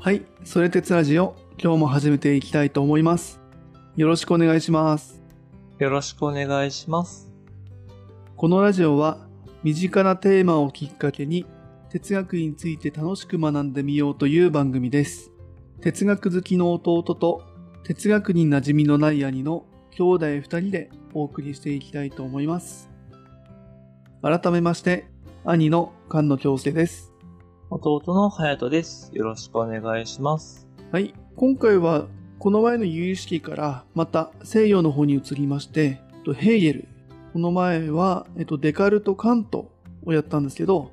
はい、それ鉄ラジオ、今日も始めていきたいと思います。よろしくお願いします。よろしくお願いします。このラジオは、身近なテーマをきっかけに、哲学について楽しく学んでみようという番組です。哲学好きの弟と、哲学に馴染みのない兄の兄弟二人でお送りしていきたいと思います。改めまして、兄の菅野京介です。弟の隼人です。よろしくお願いします。はい。今回は、この前の有意識から、また西洋の方に移りまして、えっとヘーゲル。この前は、えっと、デカルト・カントをやったんですけど、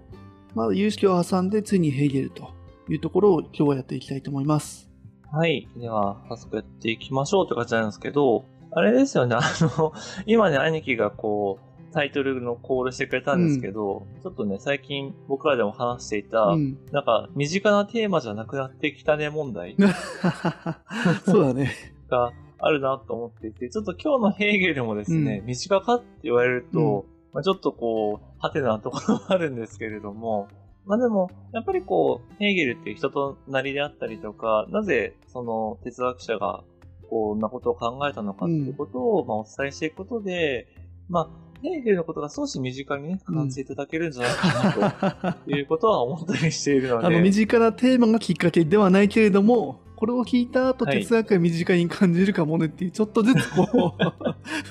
まだ有意識を挟んで、ついにヘーゲルというところを今日はやっていきたいと思います。はい。では、早速やっていきましょうって感じなんですけど、あれですよね、あの、今ね、兄貴がこう、タイトルのコールしてくれたんですけど、ちょっとね、最近僕らでも話していた、うん。なんか、身近なテーマじゃなくなってきたね問題 そうだね。があるなと思っていて、ちょっと今日のヘーゲルもですね、うん身近かって言われると、まあ、ちょっとこう、ハテナなところはあるんですけれども、まあでも、やっぱりこう、ヘーゲルっていう人となりであったりとか、なぜその哲学者がこんなことを考えたのかっていうことを、まあお伝えしていくことで、まあ、ヘーゲルのことが少し身近にね、感じていただけるんじゃないかなということは思ったりしているので、あの、身近なテーマがきっかけではないけれども、これを聞いた後、哲学が身近に感じるかもねっていう、ちょっとずつこ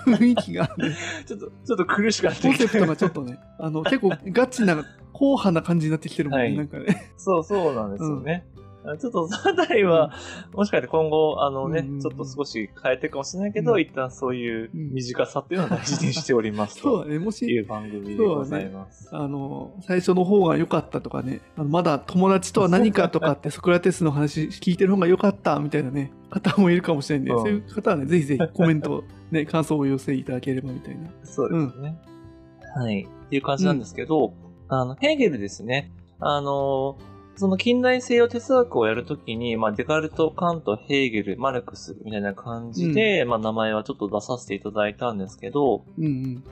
う、雰囲気がね、ちょっと、ちょっと苦しくなってきてコンセプトがちょっとね、あの、結構ガチな、硬派な感じになってきてるもんね、はいなんかね。そう、そうなんですよね。ちょっとそのあたりは、もしかして今後、あのね、うんうんうんちょっと少し変えていくかもしれないけど、うん一旦そういう短さっていうのを大事にしておりますと そうだね、もいし、う番組でございます。あの、最初の方が良かったとかね、あのまだ友達とは何かとかってソクラテスの話聞いてる方が良かったみたいなね、方もいるかもしれないんで、うんそういう方はね、ぜひぜひコメント、ね、感想をお寄せいただければみたいな。そうですね。はい。っていう感じなんですけど、あの、ヘーゲルですね。あの、その近代西洋哲学をやるときに、まあ、デカルト、カント、ヘーゲル、マルクスみたいな感じで、まあ、名前はちょっと出させていただいたんですけど、うんうん。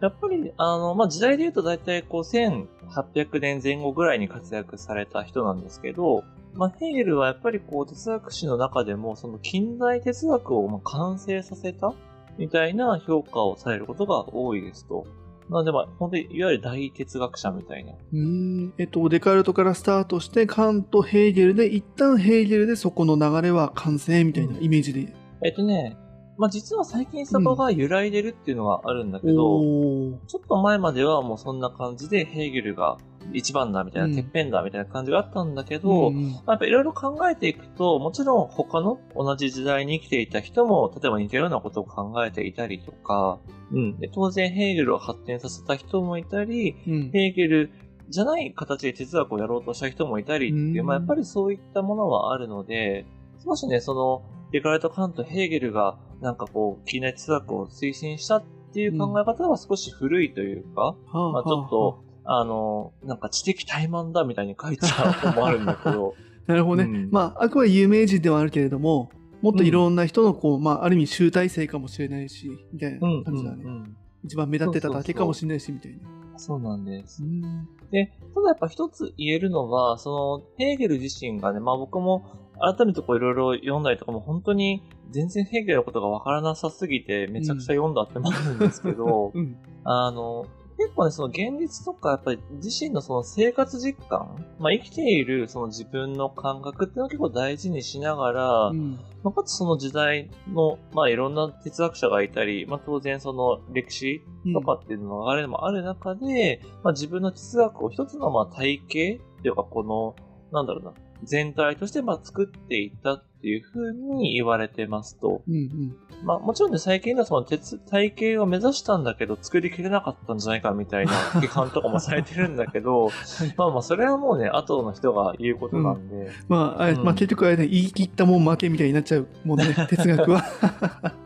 やっぱり、あの、まあ、時代で言うと大体こう、1800年前後ぐらいに活躍された人なんですけど、まあ、ヘーゲルはやっぱりこう、哲学史の中でも、その近代哲学をまあ完成させたみたいな評価をされることが多いですと。なので、まあ、本当に、いわゆる大哲学者みたいな。うーんえっと、デカルトからスタートして、カント、ヘーゲルで、一旦ヘーゲルでそこの流れは完成みたいなイメージで。えっとね、まあ、実は最近そこが揺らいでるっていうのはあるんだけど、おーちょっと前まではもうそんな感じで、ヘーゲルが一番だみたいな、うん。てっぺんだみたいな感じがあったんだけど、うんうんまあ、やっぱいろいろ考えていくと、もちろん他の同じ時代に生きていた人も、例えば似たようなことを考えていたりとか、うん。で当然ヘーゲルを発展させた人もいたり、うん。ヘーゲルじゃない形で哲学をやろうとした人もいたりっていう、うん。まあやっぱりそういったものはあるので、少しね、その、デカルト・カント・ヘーゲルが、なんかこう、近代哲学を推進したっていう考え方は少し古いというか、はあまあちょっと、あの、なんか知的怠慢だみたいに書いてた本もあるんだけど、なるほどね。うんまあ、あくまで有名人ではあるけれども、もっといろんな人の、こう、まあ、ある意味集大成かもしれないし、みたいなうん感じだね。うんうん一番目立ってただけかもしれないし、みたいな。そうなんですう。んで、ただやっぱ一つ言えるのは、その、ヘーゲル自身がね、まあ僕も改めてこういろいろ読んだりとかも本当に全然ヘーゲルのことがわからなさすぎてめちゃくちゃ読んだってもあるんですけど、うん。あの、結構ね、その現実とか、やっぱり自身のその生活実感、まあ生きているその自分の感覚っていうのを結構大事にしながら、うん。まあ、かつその時代の、まあいろんな哲学者がいたり、まあ当然その歴史とかっていうのが流れもある中で、まあ自分の哲学を一つのまあ体系っていうかこの、なんだろうな、全体としてまあ作っていったっていうふうに言われてますと。うんうん。まあもちろんね、最近ではその鉄体系を目指したんだけど、作りきれなかったんじゃないかみたいな 批判とかもされてるんだけど、まあまあそれはもうね、後の人が言うことなんで、まあ、あれうんまあ結局あれね、言い切ったもん負けみたいになっちゃうもんね、哲学は。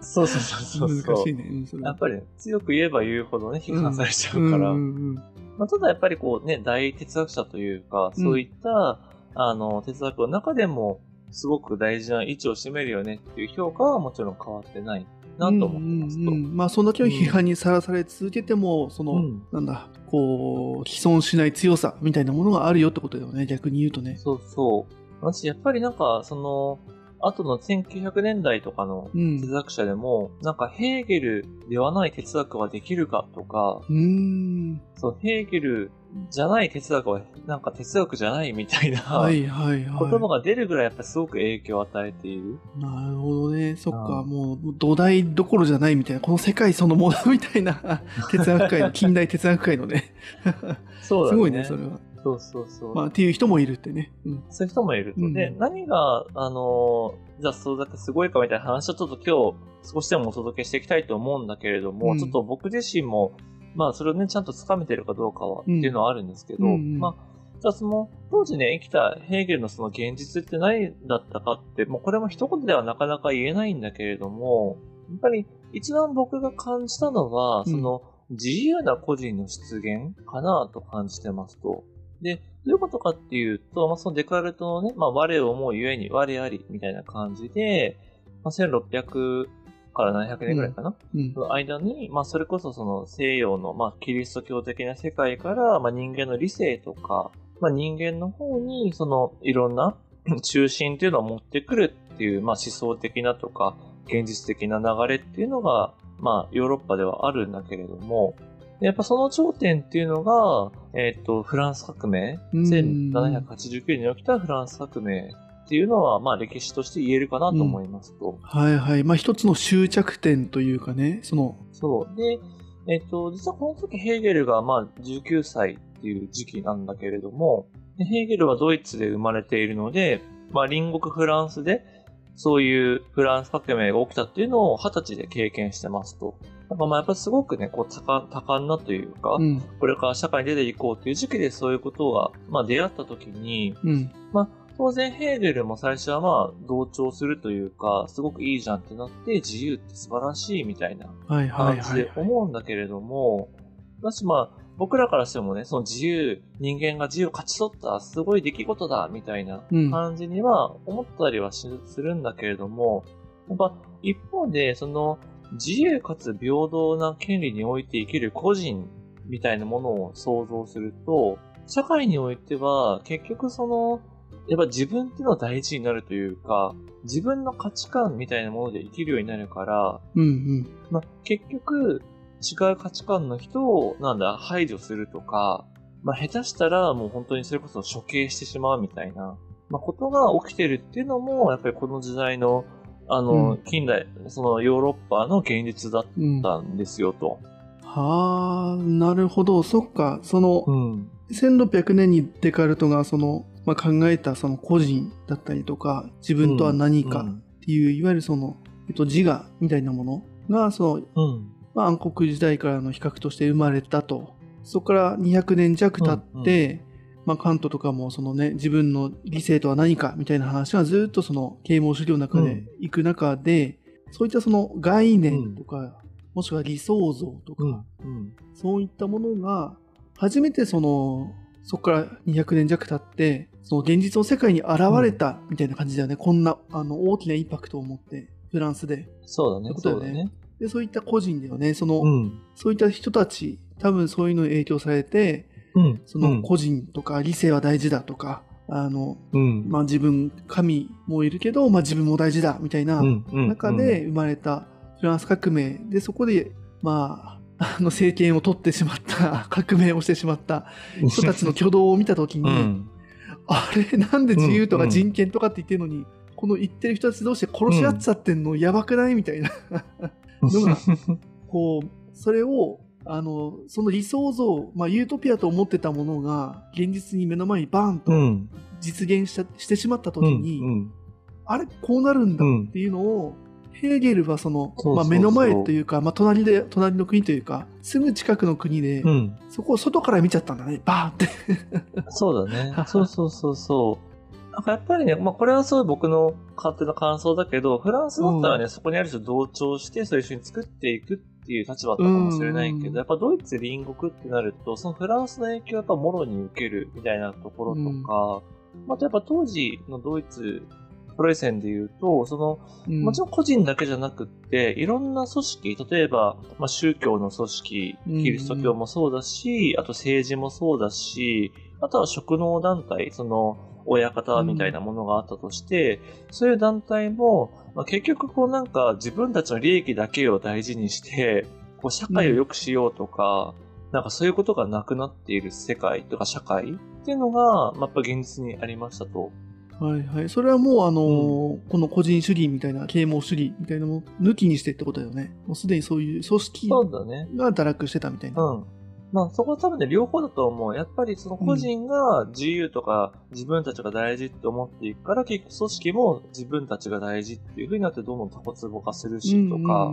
そうそうそうそうそう。難しいね。やっぱりね、強く言えば言うほどね、批判されちゃうから。うんうんうんまあ、ただやっぱりこうね、大哲学者というか、そういった、あの、哲学の中でも、すごく大事な位置を占めるよねっていう評価はもちろん変わってないなと思ってますと。うんうんうんまあ、そんだけの批判にさらされ続けても、その、うんなんだ、こう、既存しない強さみたいなものがあるよってことだよね、逆に言うとね。そうそう。私、やっぱりなんか、その、後の1900年代とかのうん。哲学者でも、なんかヘーゲルではない哲学はできるかとか、うーん。そう、ヘーゲルじゃない哲学は、なんか哲学じゃないみたいな、はいはいはい。言葉が出るぐらいやっぱりすごく影響を与えている。なるほどね。そっか、うんもう土台どころじゃないみたいな、この世界そのものみたいな 哲学界の、近代哲学界のね。そうだね。すごいね、それは。そうそうそう。まあ、っていう人もいるってね。うん。そういう人もいると。うんで、何が、あのー、じゃあそれだけすごいかみたいな話をちょっと今日少しでもお届けしていきたいと思うんだけれども、うんちょっと僕自身も、まあそれをね、ちゃんと掴めてるかどうかは、うんっていうのはあるんですけど、うんうんまあ、じゃあその、当時ね、生きたヘーゲルのその現実って何だったかって、もうこれも一言ではなかなか言えないんだけれども、やっぱり一番僕が感じたのは、うんその、自由な個人の出現かなと感じてますと。で、どういうことかっていうと、まあ、そのデカルトのね、まあ、我を思うゆえに我ありみたいな感じで、まあ、1600から700年ぐらいかな、うん。そ。の間に、まあ、それこそその西洋の、まあ、キリスト教的な世界から、まあ、人間の理性とか、まあ、人間の方に、その、いろんな中心っていうのを持ってくるっていう、まあ、思想的なとか、現実的な流れっていうのが、まあ、ヨーロッパではあるんだけれども、でやっぱその頂点っていうのが、えっ、と、フランス革命、うん。1789年に起きたフランス革命っていうのは、まあ、歴史として言えるかなと思いますと。はいはい。まあ、一つの終着点というかね、その、そう。で、えっ、と、実はこの時ヘーゲルがまあ19歳っていう時期なんだけれども、でヘーゲルはドイツで生まれているので、まあ隣国フランスでそういうフランス革命が起きたっていうのを二十歳で経験してますと。なんかまあやっぱすごくね、こう多感多感なというか、うん。これから社会に出ていこうっていう時期でそういうことが、まあ出会った時に、うん。当然ヘーゲルも最初はまあ同調するというか、すごくいいじゃんってなって自由って素晴らしいみたいな感じではい。思うんだけれども、だしまあ、僕らからしてもね、その自由、人間が自由を勝ち取ったすごい出来事だ、みたいなうん。感じには思ったりはしするんだけれども、やっぱ一方で、その自由かつ平等な権利において生きる個人みたいなものを想像すると、社会においては結局その、やっぱ自分っていうのは大事になるというか、自分の価値観みたいなもので生きるようになるから、うんうん。まあ、結局、違う価値観の人を、なんだ、排除するとか、まあ、下手したらもう本当にそれこそ処刑してしまうみたいな、まあ、ことが起きてるっていうのも、やっぱりこの時代の、あの、うん近代、そのヨーロッパの現実だっうん。たんですよ、と。はあ、なるほど。そっか。その、ん。1600年にデカルトがその、まあ、考えたその個人だったりとか、自分とは何かっていう、いわゆるその、えっと、自我みたいなものが、その、うん。うん。まあ、暗黒時代からの比較として生まれたと。そこから200年弱経って、まあ、カントとかもそのね、自分の理性とは何かみたいな話がずっとその啓蒙資料の中で行く中で、そういったその概念とか、もしくは理想像とか、うん。そういったものが、初めてその、そこから200年弱経って、その現実の世界に現れたみたいな感じだよね。こんな、あの、大きなインパクトを持って、フランスで。そうだね、そうだよね。で、そういった個人だよね。その、うん。そういった人たち、多分そういうのに影響されて、うん。その個人とか理性は大事だとか、あの、うん。まあ自分、神もいるけど、まあ自分も大事だみたいなうん、うん中で、生まれたフランス革命で、そこで、まあ、あの政権を取ってしまった、革命をしてしまった人たちの挙動を見たときに、うん。あれ、なんで自由とかうんうん人権とかって言ってるのに、この言ってる人たち同士で殺し合っちゃってんの？やばくない？みたいな。のがこう、それを、あの、その理想像、まあ、ユートピアと思ってたものが、現実に目の前にバーンとうん。実現したしてしまった時うん。に、うん。あれ、こうなるんだうんっていうのを、ヘーゲルはその、まあ、目の前というか、まあ、隣で、隣の国というか、すぐ近くの国で、うん。そこを外から見ちゃったんだね、バーンって。そうだね。そうそうそうそう。なんかやっぱりね、まあこれはすごい僕の勝手な感想だけど、フランスだったらね、そこにある人同調して、それ一緒に作っていくっていう立場だったかもしれないけうんど、やっぱドイツ隣国ってなると、そのフランスの影響をやっぱもろに受けるみたいなところとか、またやっぱ当時のドイツ、プロイセンで言うと、その、うんもちろん個人だけじゃなくって、いろんな組織、例えば、まあ、宗教の組織、うんキリスト教もそうだし、あと政治もそうだし、あとは職能団体、その、親方みたいなものがあったとして、そういう団体も、まあ、結局こうなんか自分たちの利益だけを大事にして、こう社会を良くしようとか、なんかそういうことがなくなっている世界とか社会っていうのが、まあ、やっぱ現実にありましたと。はいはい。それはもうあのーこの個人主義みたいな、啓蒙主義みたいなのを抜きにしてってことだよね。もうすでにそういう組織。が堕落してたみたいな。うん。まあそこは多分ね、両方だと思う。やっぱりその個人が自由とか自分たちが大事って思っていくから、結局組織も自分たちが大事っていう風になってどんどんタコツボ化するしとか、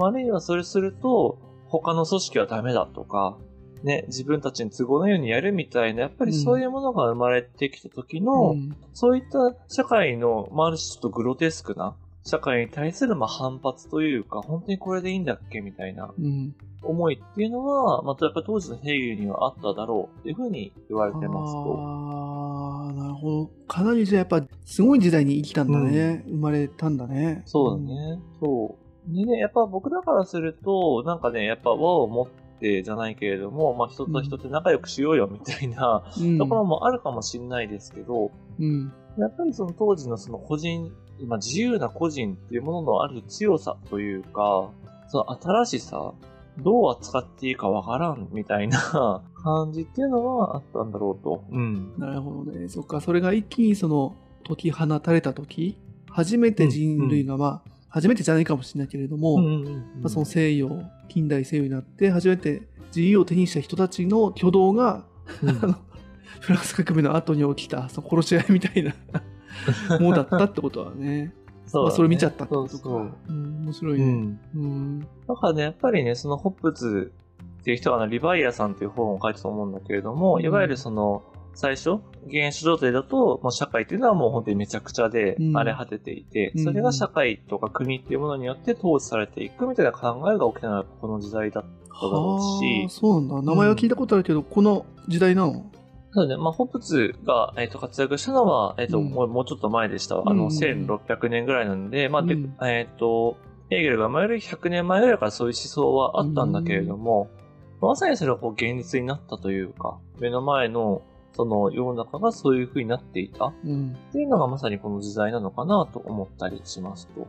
あるいはそれすると、他の組織はダメだとか、ね、自分たちに都合のようにやるみたいな、やっぱりそういうものが生まれてきた時うんの、うんそういった社会の、まあ、ある種ちょっとグロテスクな社会に対するまあ反発というか、本当にこれでいいんだっけみたいなうん思いっていうのは、またやっぱ当時のヘーゲルにはあっただろうっていうふうに言われてますと。ああ、なるほど。かなりじゃあやっぱすごい時代に生きたんだね。生まれたんだね。そうだね。そう。でね、やっぱ僕らからすると、なんかね、やっぱ和を持ってじゃないけれども、まあ人と人って仲良くしようよみたいなうん。ところもあるかもしれないですけど、うん。やっぱりその当時のその個人、まあ、自由な個人っていうもののある強さというか、その新しさ、どう扱っていいかわからんみたいな 感じっていうのはあったんだろうと。うん。なるほどね。そっか。それが一気にその解き放たれた時、初めて人類がまあ、初めてじゃないかもしれないけれども、うんうんうんまあ、その西洋、近代西洋になって初めて自由を手にした人たちの挙動が、うんフランス革命の後に起きたその殺し合いみたいな ものだったってことはね。そねまあ、それ見ちゃったってことか。そうそううん、面白ういね。ん。うん。だからね、やっぱりね、そのホップズっていう人があのリヴァイアさんっていう本を書いてたと思うんだけれども、うんいわゆるその、最初、原始状態だと、もう社会っていうのはもう本当にめちゃくちゃでうん。荒れ果てていて、うん。それが社会とか国っていうものによって統治されていくみたいな考えが起きたのはこの時代だっただろうはしあ、、そうなんだ。名前は聞いたことあるけど、この時代なの？そうだね、まあ、ホップズが、えっと活躍したのは、えっとうん。もうもうちょっと前でした。あの、うんうん。うん1600年ぐらいなんで、まあ、でうん。えっと、ヘーゲルが生まれる100年前ぐらいからそういう思想はあったんだけれども、まさにそれはこう現実になったというか、目の前のその世の中がそういう風になっていたうん。っていうのがまさにこの時代なのかなと思ったりしますと。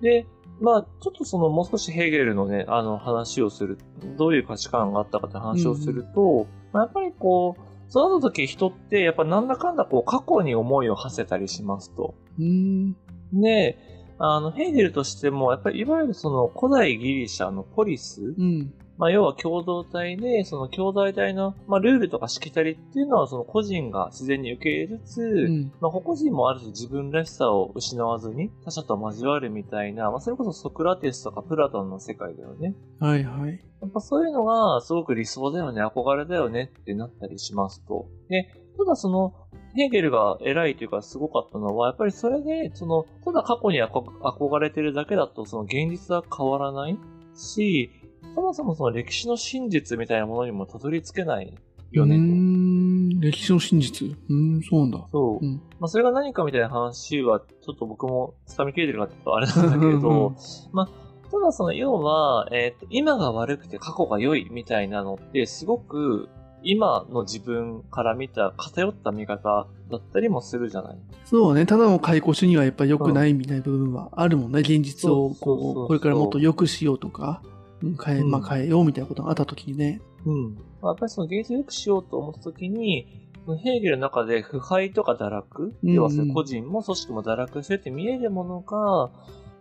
で、まあ、ちょっとそのもう少しヘーゲルのね、あの話をする、どういう価値観があったかって話をすると、まあ、やっぱりこう、その時人ってやっぱなんだかんだこう過去に思いを馳せたりしますと。うん。で、あの、ヘーゲルとしても、やっぱりいわゆるその古代ギリシャのポリス、うん。まあ、要は共同体で、その共同体の、まあ、ルールとかしきたりっていうのは、その個人が自然に受け入れつつ、うん。まあ、個々人もある種自分らしさを失わずに他者と交わるみたいな、まあ、それこそソクラテスとかプラトンの世界だよね。はいはい。やっぱそういうのがすごく理想だよね、憧れだよねってなったりしますと。で、ただその、ヘーゲルが偉いというかすごかったのは、やっぱりそれで、その、ただ過去に憧憧れてるだけだと、その現実は変わらないし、そもそもその歴史の真実みたいなものにもたどり着けないよねう。ん。歴史の真実。うん、そうなんだ。そう。うん。まあ、それが何かみたいな話は、ちょっと僕も掴みきれてるかってとあれなんだけれど、まあ、ただその、要は、えっ、と、今が悪くて過去が良いみたいなのって、すごく、今の自分から見た偏った見方だったりもするじゃないそうね。ただの解雇主にはやっぱり良くないみたいな部分はあるもんね。現実をこう、これからもっと良くしようとか、うん変え、うんまあ変えようみたいなことがあった時にね。うん。まあ、やっぱりその芸術を良くしようと思った時に、ヘーゲルの中で腐敗とか堕落、うん要はその個人も組織も堕落してるって見えるものが、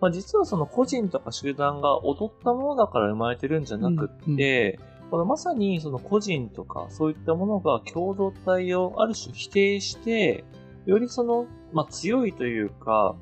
まあ、実はその個人とか集団が劣ったものだから生まれてるんじゃなくって、このまさにその個人とかそういったものが共同体をある種否定して、よりその、まあ、強いというか、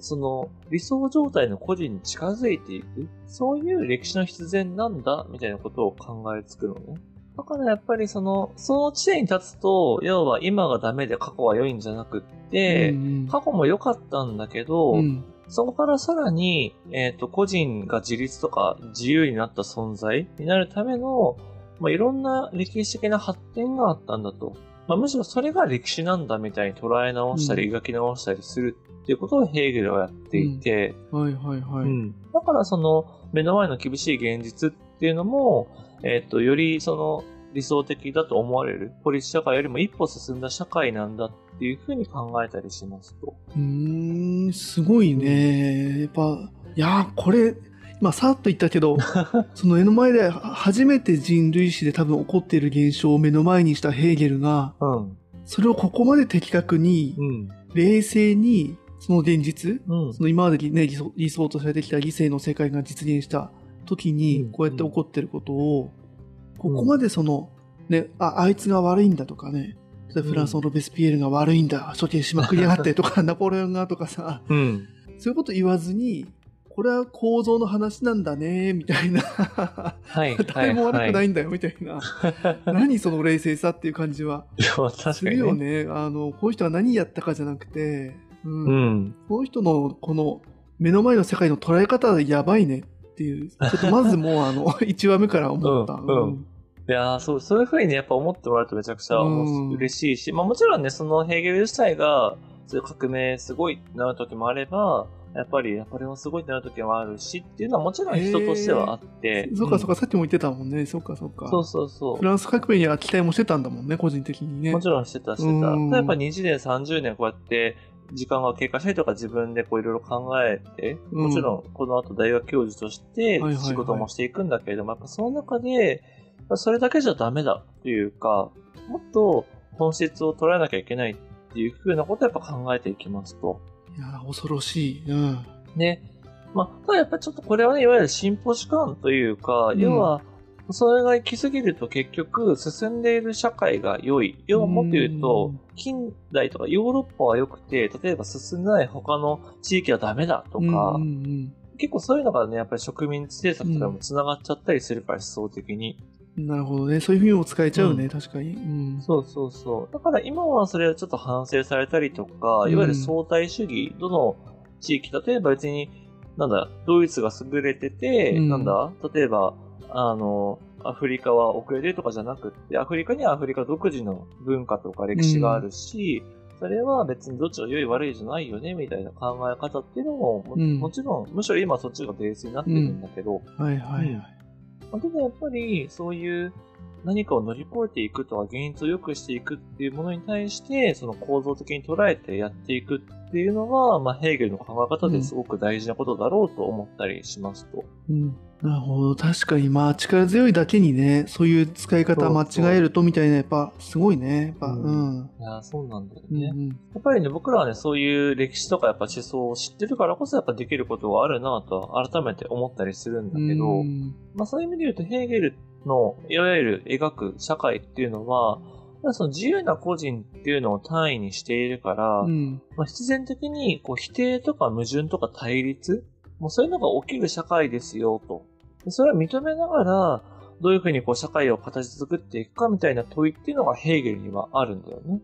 その理想状態の個人に近づいていく、そういう歴史の必然なんだ、みたいなことを考えつくのね。だからやっぱりその、その地点に立つと、要は今がダメで過去は良いんじゃなくって、うん過去も良かったんだけど、うん。そこからさらに、えっ、と、個人が自立とか自由になった存在になるための、まあ、いろんな歴史的な発展があったんだと。まあ、むしろそれが歴史なんだみたいに捉え直したり、う描き直したりするっていうことをヘーゲルはやっていて、はいはいはい。うんだからその目の前の厳しい現実っていうのも、えっ、と、よりその理想的だと思われるポリス社会よりも一歩進んだ社会なんだっていうふうに考えたりしますと。うーん、すごいね。やっぱ、いやー、これ、まあ、さっと言ったけど、その目の前で初めて人類史で多分起こっている現象を目の前にしたヘーゲルが、うん。それをここまで的確に、うん。冷静に、その現実、うん。その今までね、理想理想とされてきた理性の世界が実現した時うんに、こうやって起こってることを、ここまでその、ね、あ、あいつが悪いんだとかね、フランスのロベスピエールが悪いんだ、処刑しまくりやがってとか、ナポレオンがとかさ、うん。そういうこと言わずに、これは構造の話なんだね、みたいな。はい。誰も悪くないい。んだよ、みたいな。何その冷静さっていう感じは。するに、ね。よね。あの、この人は何やったかじゃなくて、うんうん。この人のこの目の前の世界の捉え方はやばいねっていう、ちょっとまずもうあの、1話目から思った。うんうんいやーそう、そういうふうにね、やっぱ思ってもらうとめちゃくちゃうん嬉しいし、まあもちろんね、そのヘーゲル自体が、そういう革命すごいってなる時もあれば、やっぱり、これもすごいってなる時もあるしっていうのはもちろん人としてはあって。そうかそうか、んさっきも言ってたもんね。そうかそうか。そうそうそうフ。ランス革命には期待もしてたんだもんね、個人的にね。もちろんしてた、してた。やっぱ20年、30年こうやって、時間が経過したりとか自分でこういろいろ考えて、うんもちろんこの後大学教授として仕事もしていくんだけれども、やっぱその中で、それだけじゃダメだっていうか、もっと本質を捉えなきゃいけないっていうふうなことをやっぱ考えていきますと。いや、恐ろしい。うん。ね。まあ、ただやっぱりちょっとこれはね、いわゆる進歩時間というか、うん要は、それが行き過ぎると結局進んでいる社会が良い。要はもっと言うとうん、近代とかヨーロッパは良くて、例えば進んでない他の地域はダメだとか、結構そういうのがね、やっぱり植民地政策とかにも繋がっちゃったりするから、思想的に。うんなるほどね。そういうふうにも使えちゃうね、うん確かに。うん。そうそうそう。だから今はそれはちょっと反省されたりとか、うんいわゆる相対主義、どの地域、例えば別に、なんだ、ドイツが優れてて、うんなんだ、例えば、あの、アフリカは遅れてるとかじゃなくって、アフリカにはアフリカ独自の文化とか歴史があるし、それは別にどっちが良い悪いじゃないよね、みたいな考え方っていうのも、もうんもちろん、むしろ今そっちがベースになってるんだけど、はいはいはい。まあただやっぱり、そういう何かを乗り越えていくとか、現実を良くしていくっていうものに対して、その構造的に捉えてやっていくっていうのが、まあ、ヘーゲルの考え方ですごく大事なことだろうと思ったりしますと。うん。なるほど。確かに、まあ、力強いだけにね、そういう使い方間違えるとみたいな、やっぱ、すごいね。やっぱ、ううんん。いやー、そうなんだよね。うんうんやっぱりね、僕らはね、そういう歴史とかやっぱ思想を知ってるからこそやっぱできることがあるなとは改めて思ったりするんだけど、うんまあそういう意味で言うと、ヘーゲルの、いわゆる描く社会っていうのは、まあその自由な個人っていうのを単位にしているから、うん。まあ、必然的にこう否定とか矛盾とか対立、もうそういうのが起きる社会ですよと。でそれは認めながら、どういうふうにこう社会を形作っていくかみたいな問いっていうのがヘーゲルにはあるんだよね。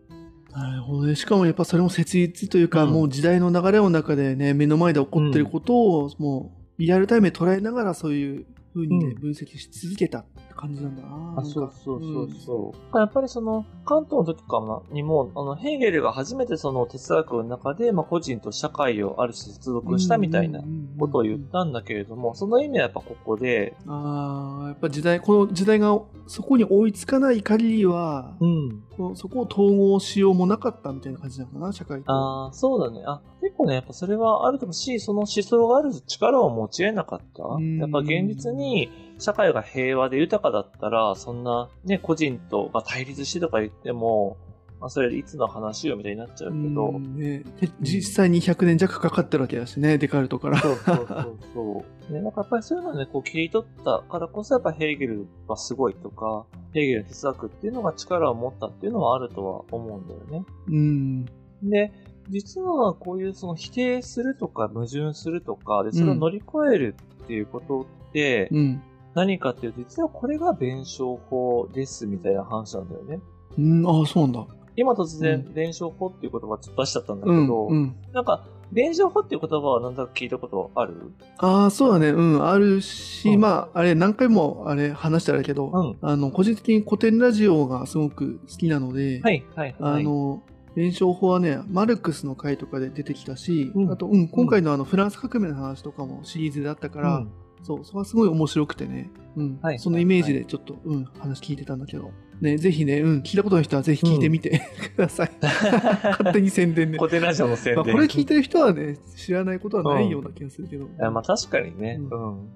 なるほどね。しかもやっぱそれも切実というか、うんもう時代の流れの中でね、目の前で起こってることを、もうリアルタイムで捉えながらそういう風にね、うん分析し続けたって感じなんだな。あ、そうそうそうそう。やっぱりその、関東の時かなにも、あの、ヘーゲルが初めてその哲学の中で、まあ、個人と社会をある種接続したみたいなことを言ったんだけれども、その意味はやっぱここで、ああ、やっぱ時代、この時代がそこに追いつかない限りは、うん。そこを統合しようもなかったみたいな感じなのかな、社会と。ああ、そうだね。あ、結構ね、やっぱそれはあると思うし、その思想がある力を持ち得なかったうん。やっぱ現実に社会が平和で豊かだったら、そんなね、個人とが対立してとか言っても、まあそれいつの話よみたいになっちゃうけど、うんね、で実際に100年弱かかってるわけだしね、デカルトから。そうそうそうそう。ね、なんかやっぱりそういうのをね、こう切り取ったからこそやっぱヘーゲルはすごいとか、ヘーゲルの哲学っていうのが力を持ったっていうのはあるとは思うんだよね。うん。で、実はこういうその否定するとか矛盾するとか、で、それを乗り越えるっていうことってうん。何かっていうと、実はこれが弁証法ですみたいな話なんだよね。うん、ああ、そうなんだ。今突う然、弁証法っていう言葉ちょっと出しちゃったんだけうん、ど、うん。なんか、弁証法っていう言葉は何だか聞いたことある？ああ、そうだね。うん、あるし、うんまあ、あれ、何回も、あれ、話したらあれけど、うんあの、個人的に古典ラジオがすごく好きなので、はい、はい、はい。あの、弁証法はね、マルクスの回とかで出てきたし、うんあと、うん、今回のあの、フランス革命の話とかもシリーズであったから、うんそう、それはすごい面白くてね。うん。はいそのイメージでちょっと、うん、話聞いてたんだけど。ね、ぜひね、うん、聞いたことない人はぜひ聞いてみて、ください。勝手に宣伝で。コテラジオの宣まあ、伝。これ聞いてる人はね、知らないことはないような気がするけど。いやまあ確かにね。ううん。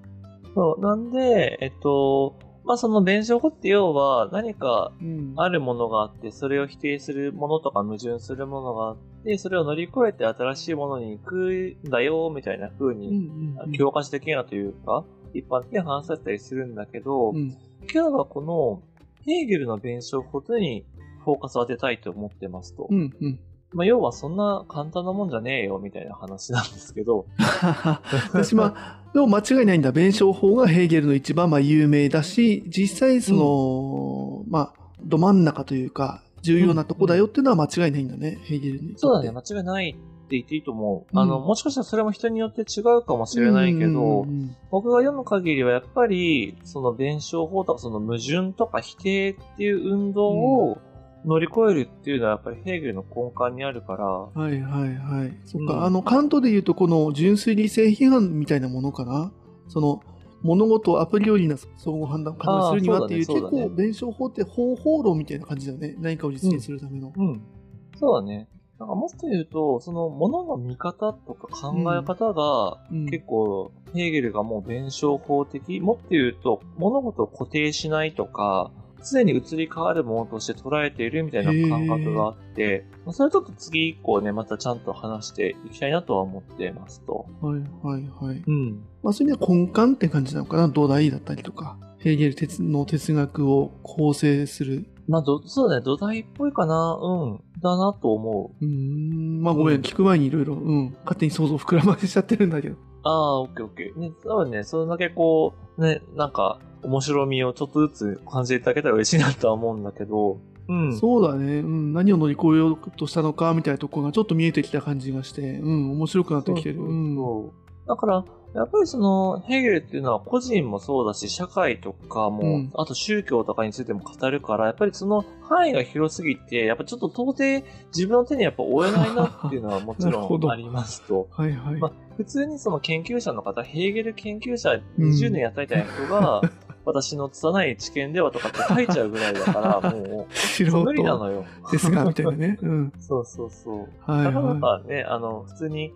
そう。なんで、えっと、まあその弁証法って要は何かうん。あるものがあって、それを否定するものとか矛盾するものがあって、それを乗り越えて新しいものに行くんだよ、みたいな風に、んうん教科書的なというか、一般的に話されたりするんだけど、うん今日はこのヘーゲルの弁証法にフォーカスを当てたいと思ってますと。うんうん。まあ要はそんな簡単なもんじゃねえよ、みたいな話なんですけど、私まあ、でも間違いないんだ。弁証法がヘーゲルの一番まあ有名だし、実際その、まあ、ど真ん中というか、重要なとこだよっていうのは間違いないんだね、ヘーゲルに。そうだね、間違いないって言っていいと思う。うんあの、もしかしたらそれも人によって違うかもしれないけど、うんうんうん僕が読む限りはやっぱり、その弁証法とかその矛盾とか否定っていう運動を乗り越えるっていうのはやっぱりヘーゲルの根幹にあるから、はいはいはい。そっか、うんあの、カントで言うと、この純粋理性批判みたいなものかな？その、物事をアプリよりな総合判断を可能にするにはっていう、ねね結構、弁証法って方法論みたいな感じだよね。何かを実現するための。うん。そうだね。なんかもっと言うと、その物の見方とか考え方が、うん結構、ヘーゲルがもう弁証法的、もっと言うと、物事を固定しないとか、常に移り変わるものとして捉えているみたいな感覚があって、まあそれちょっと次以降ね、またちゃんと話していきたいなとは思ってますと。はいはいはい。うん。まあ、そういう意味では根幹って感じなのかな？土台だったりとか。ヘーゲル哲の哲学を構成する。まあ、ど、そうだね、土台っぽいかな、うん、だなと思う。うーん。まあごめん、うん聞く前にいろいろ、うん。勝手に想像膨らませちゃってるんだけど。ああ、オッケーオッケー。ね、多分ね、それだけこう、ね、なんか、面白みをちょっとずつ感じていただけたら嬉しいなとは思うんだけど、うん。そうだね。うん。何を乗り越えようとしたのかみたいなところがちょっと見えてきた感じがして、うん。面白くなってきてる。だから、やっぱりその、ヘーゲルっていうのは個人もそうだし、社会とかも、うんあと宗教とかについても語るから、やっぱりその範囲が広すぎて、やっぱちょっと到底自分の手にやっぱ負えないなっていうのはもちろん ありますと。はいはい。まあ、普通にその研究者の方、ヘーゲル研究者うん20年やったみたいな人が、私の拙い知見ではとかって書いちゃうぐらいだから、も素う、無理な人のよ。ですが、みたいなね。うん。そうそうそう。はいなかなはかね、あの、普通に、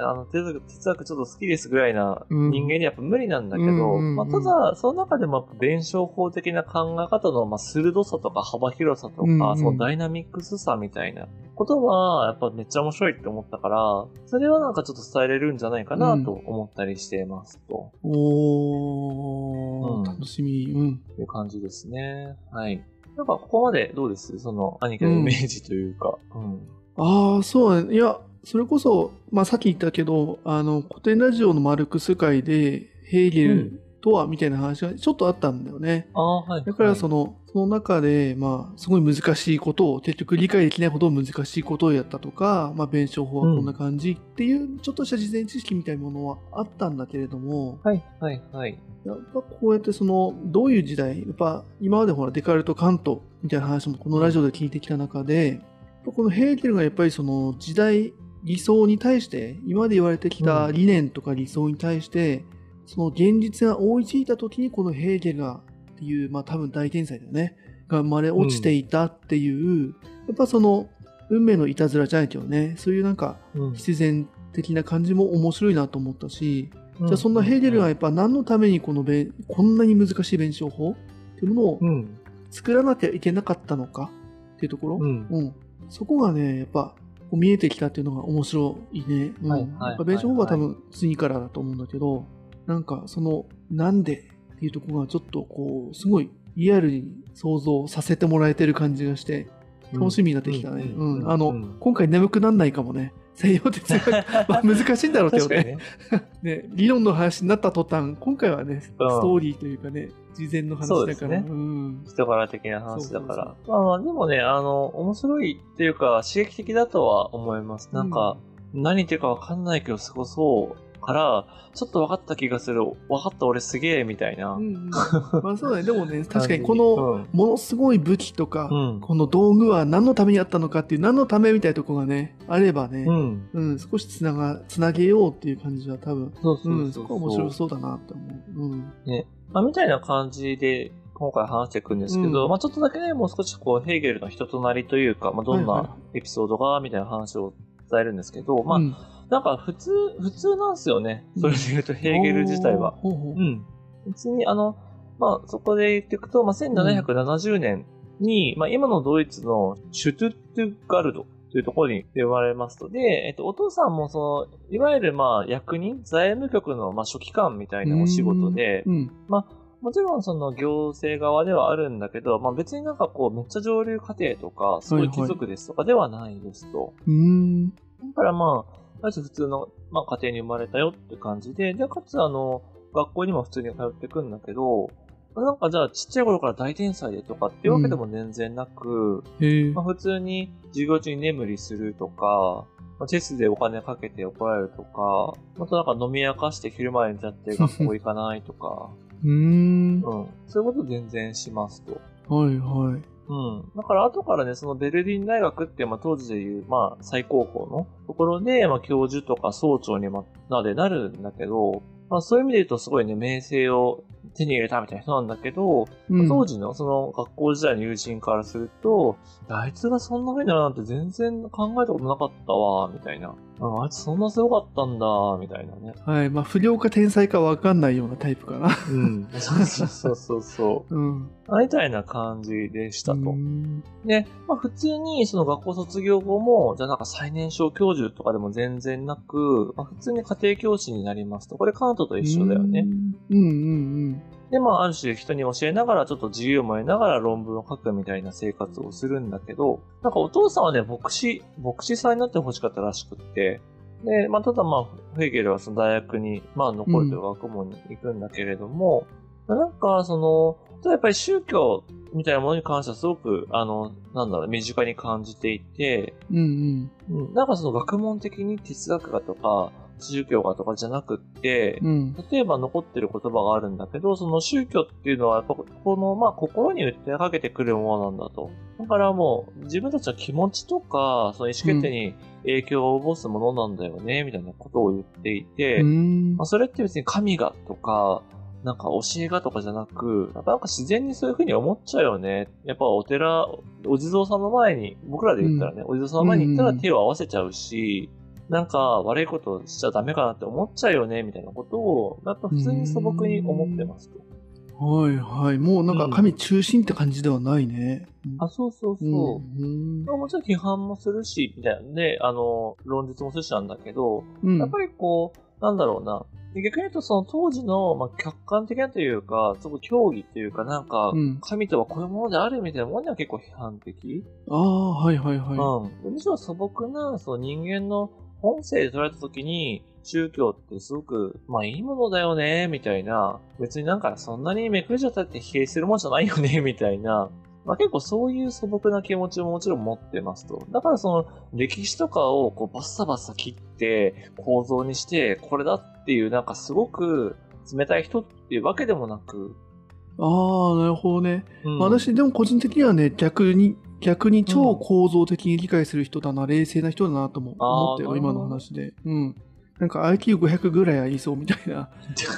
あの、哲学、哲学ちょっと好きですぐらいなうん人間にはやっぱ無理なんだけど、うんうんうんまあ、ただ、その中でもやっぱ弁証法的な考え方の、まあ、鋭さとか幅広さとか、うんうんそのダイナミックスさみたいなことは、やっぱめっちゃ面白いって思ったから、それはなんかちょっと伝えれるんじゃないかなと思ったりしていますと。い。おー、うん楽しみ。うん。いう感じですね。はい。なんか、ここまでどうです？その、兄貴のイメージというか。うん。ああ、そうだね。いや、それこそ、まあさっき言ったけど、あの、古典ラジオのマルクス会で、ヘーゲルとは、みたいな話がちょっとあったんだよね。ああ、はい。だからその、の、その中で、まあ、すごい難しいことを、結局理解できないほど難しいことをやったとか、まあ、弁証法はこんな感じっていう、ちょっとした事前知識みたいなものはあったんだけれども、はい、はい、はい。やっぱこうやってその、どういう時代、やっぱ今までほら、デカルト、カントみたいな話もこのラジオで聞いてきた中で、このヘーゲルがやっぱりその時代、理想に対して、今まで言われてきた理念とか理想に対して、その現実が追いついた時にこのヘーゲルがっていう、まあ多分大天才だよね、が生まれ落ちていたっていう、やっぱその運命のいたずらじゃないけどね、そういうなんかうん。必然的な感じも面白いなと思ったし、じゃあそんなヘーゲルがやっぱ何のためにこの弁こんなに難しい弁証法っていうものをうん。作らなきゃいけなかったのかっていうところ、うん。うん。そこがね、やっぱこう見えてきたっていうのが面白いね。うん。はい。はい。やっぱ弁証法は多分次からだと思うんだけど、なんかそのなんでっていうところがちょっとこうすごいリアルに想像させてもらえてる感じがして楽しみになってきたね。あの、うん。今回眠くなんないかもね。西洋哲学、まあ難しいんだろうけどね。ね。ね、理論の話になった途端、今回はね、ストうんーリーというかね、事前の話だから。そうん。人柄的な話だから。まあまあ、でもね、あの、面白いっていうか、刺激的だとは思います。なんか、何言ってるかわかんないけど、すごそうから、ちょっと分かった気がする、分かった俺すげえ、みたいな。うんうんまあそうだね。でもね、確かにこうの、んものすごい武器とか、うん。この道具は何のためにあったのかっていう、何のためみたいなところがね、あればね、うん。うん、少しつなが、つなげようっていう感じは多分、そうそううん、そこは面白そうだなって思う。うん。まあ、みたいな感じで、今回話していくんですけど、うんまあちょっとだけね、もう少しこう、ヘーゲルの人となりというか、まあどんはいはなエピソードが、みたいな話を伝えるんですけど、まあ、うんなんか普通、普通なんですよね。それで言うと、ヘーゲル自体は。ほうん。別に、あの、まあ、そこで言っていくと、まあ、1770年に、まあ、今のドイツのシュトゥットゥガルドというところに呼ばれますと、で、えっと、お父さんもその、いわゆるまあ、役人、財務局のまあ、書記官みたいなお仕事で、うん。もちろんその行政側ではあるんだけど、まあ別になんかこうめっちゃ上流家庭とか、すごい貴族ですとかではないですと。うーん。だからまあ、まず普通の、まあ、家庭に生まれたよって感じで、で、かつあの、学校にも普通に通ってくんだけど、なんかじゃあちっちゃい頃から大天才でとかっていうわけでも全然なく、へえ。まあ普通に授業中に眠りするとか、まあチェスでお金かけて怒られるとか、またなんか飲み明かして昼前になって学校行かないとか、うーん。うん。そういうこと全然しますと。はいはい。うん。だから後からね、そのベルリン大学っていう、まあ当時でいう、まあ最高峰のところで、まあ教授とか総長にままでなるんだけど、まあそういう意味で言うとすごいね、名声を手に入れたみたいな人なんだけど、うん当時のその学校時代の友人からすると、あいつがそんな風になるなんて全然考えたことなかったわ、みたいな。うんあいつそんなすごかったんだ、みたいなね。はい。まあ、不良か天才かわかんないようなタイプかな。うん。そ うそうそうそうそう。うん。みたいな感じでしたと。で、まあ普通にその学校卒業後も、じゃあなんか最年少教授とかでも全然なく、まあ普通に家庭教師になりますと。これカントと一緒だよね。。うんうんうん。で、まあある種人に教えながらちょっと自由も得ながら論文を書くみたいな生活をするんだけど、なんかお父さんはね、牧師、牧師さんになってほしかったらしくって、で、まあただまあ、フェーゲルはその大学に、まあ残るという学問に行くんだけれども、なんかその、やっぱり宗教みたいなものに関してはすごく、あの、なんだろう、身近に感じていて、うんうん。うん、なんかその学問的に哲学がとか、宗教がとかじゃなくって、うん。例えば残ってる言葉があるんだけど、その宗教っていうのは、やっぱこの、まあ、心に訴えかけてくるものなんだと。だからもう、自分たちの気持ちとか、その意思決定に影響を及ぼすものなんだよね、みたいなことを言っていて、まあ、それって別に神がとか、なんか教えがとかじゃなく、やっぱなんか自然にそういうふうに思っちゃうよね。やっぱお寺、お地蔵さんの前に、僕らで言ったらね、お地蔵さんの前に行ったら手を合わせちゃうし、なんか悪いことしちゃダメかなって思っちゃうよね、みたいなことを、やっぱ普通に素朴に思ってますと。はいはい。もうなんか神中心って感じではないね。あ、そうそうそう。うん。まあもちろん批判もするし、みたいなんで、あの、論述もするしなんだけど、うん。やっぱりこう、なんだろうな。で逆に言うと、その当時の、まあ、客観的なというか、すごい競技というか、なんか、うん神とはこういうものであるみたいなものには結構批判的。ああ、はいはいはうん。むしろ素朴な、その人間の本性で捉えたときに、宗教ってすごく、まあいいものだよね、みたいな。別になんかそんなにめくれちゃったって否定するもんじゃないよね、みたいな。まあ結構そういう素朴な気持ちももちろん持ってますと。だからその歴史とかをこうバッサバッサ切って構造にしてこれだっていうなんかすごく冷たい人っていうわけでもなく。い。ああ、なるほどね。うん私でも個人的にはね、逆に、逆に超構造的に理解する人だな、冷静な人だなとも思ったよ、今の話で。うん。なんか IQ500 ぐらいありそうみたいな。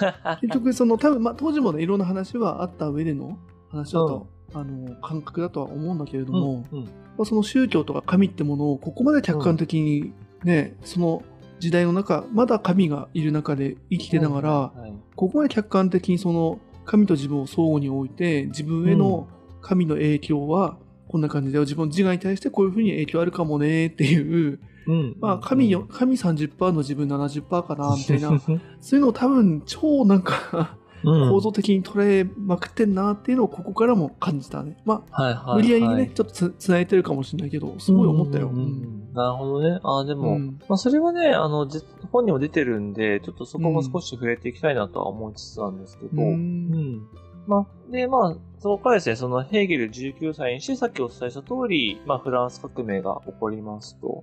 結局、その多分、まあ当時もね、いろんな話はあった上での話だと、あの、感覚だとは思うんだけれども、うんうんまあ、その宗教とか神ってものをここまで客観的にね、その時代の中、まだ神がいる中で生きてながら、はいここまで客観的にその神と自分を相互に置いて、自分への神の影響はこんな感じで、自分の自我に対してこういうふうに影響あるかもねっていう、うん。まあ神よ、神30%の自分70%かなみたいな、そういうのを多分超なんかうん。構造的に捉えまくってんなっていうのをここからも感じたね。まあ、はいはいはい、無理やりにね、ちょっとつつないでるかもしれないけど、すごい思ったよ。うん。うんうんなるほどね。ああ、でも、うん。まあそれはね、あの、じ本にも出てるんで、ちょっとそこも少し触れていきたいなとは思いつつなんですけど、ううん。んまあ、で、まあ、そこからですね、そのヘーゲル19歳にして、さっきお伝えした通り、まあ、フランス革命が起こりますと。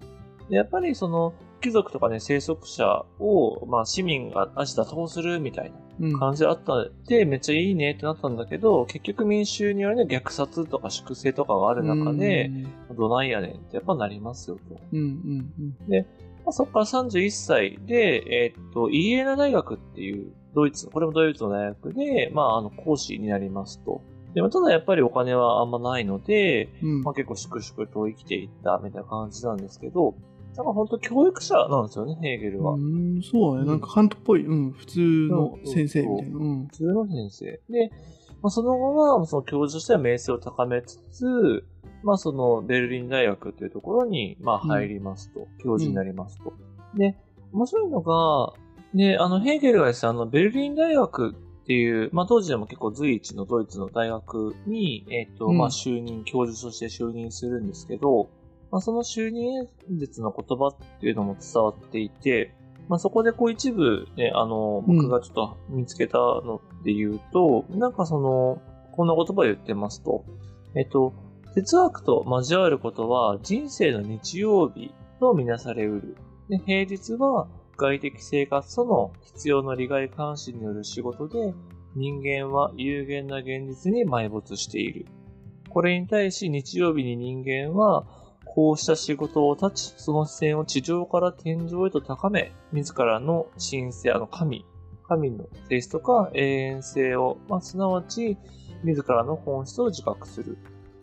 でやっぱりその、貴族とかね、生息者を、まあ、市民がアジ打倒するみたいなうん。感じであったんで、めっちゃいいねってなったんだけど、結局民衆によるね、虐殺とか粛清とかがある中で、どないやねんってやっぱなりますよと。うん、うん、まあ、そこから31歳で、えーっと、イエーナ大学っていう、ドイツ、これもドイツの大学で、まあ、あの、講師になりますと。でも、ただやっぱりお金はあんまないので、うん。まあ、結構粛々と生きていったみたいな感じなんですけど、だから本当教育者なんですよね、ヘーゲルは。うーん、そうだね。なんかカントっぽい、うん、普通の先生みたいな。うん。普通の先生。で、まあ、その後は、その教授としては名声を高めつつ、まあ、そのベルリン大学というところに、まあ、入りますと、教授になりますと。で、面白いのが、で、あの、ヘーゲルがですね、あの、ベルリン大学っていう、まあ、当時でも結構随一のドイツの大学に、えっ、と、うんまあ、就任、教授として就任するんですけど、まあ、その就任演説の言葉っていうのも伝わっていて、まあ、そこでこう一部ね、あの、うん僕がちょっと見つけたので言うと、なんかその、こんな言葉を言ってますと、えっと、哲学と交わることは人生の日曜日とみなされうる。で平日は外的生活との必要な利害関心による仕事で、人間は有限な現実に埋没している。これに対し日曜日に人間は、こうした仕事を立ち、その視線を地上から天井へと高め、自らの神性、あの神、神の性質とか永遠性を、まあ、すなわち、自らの本質を自覚する。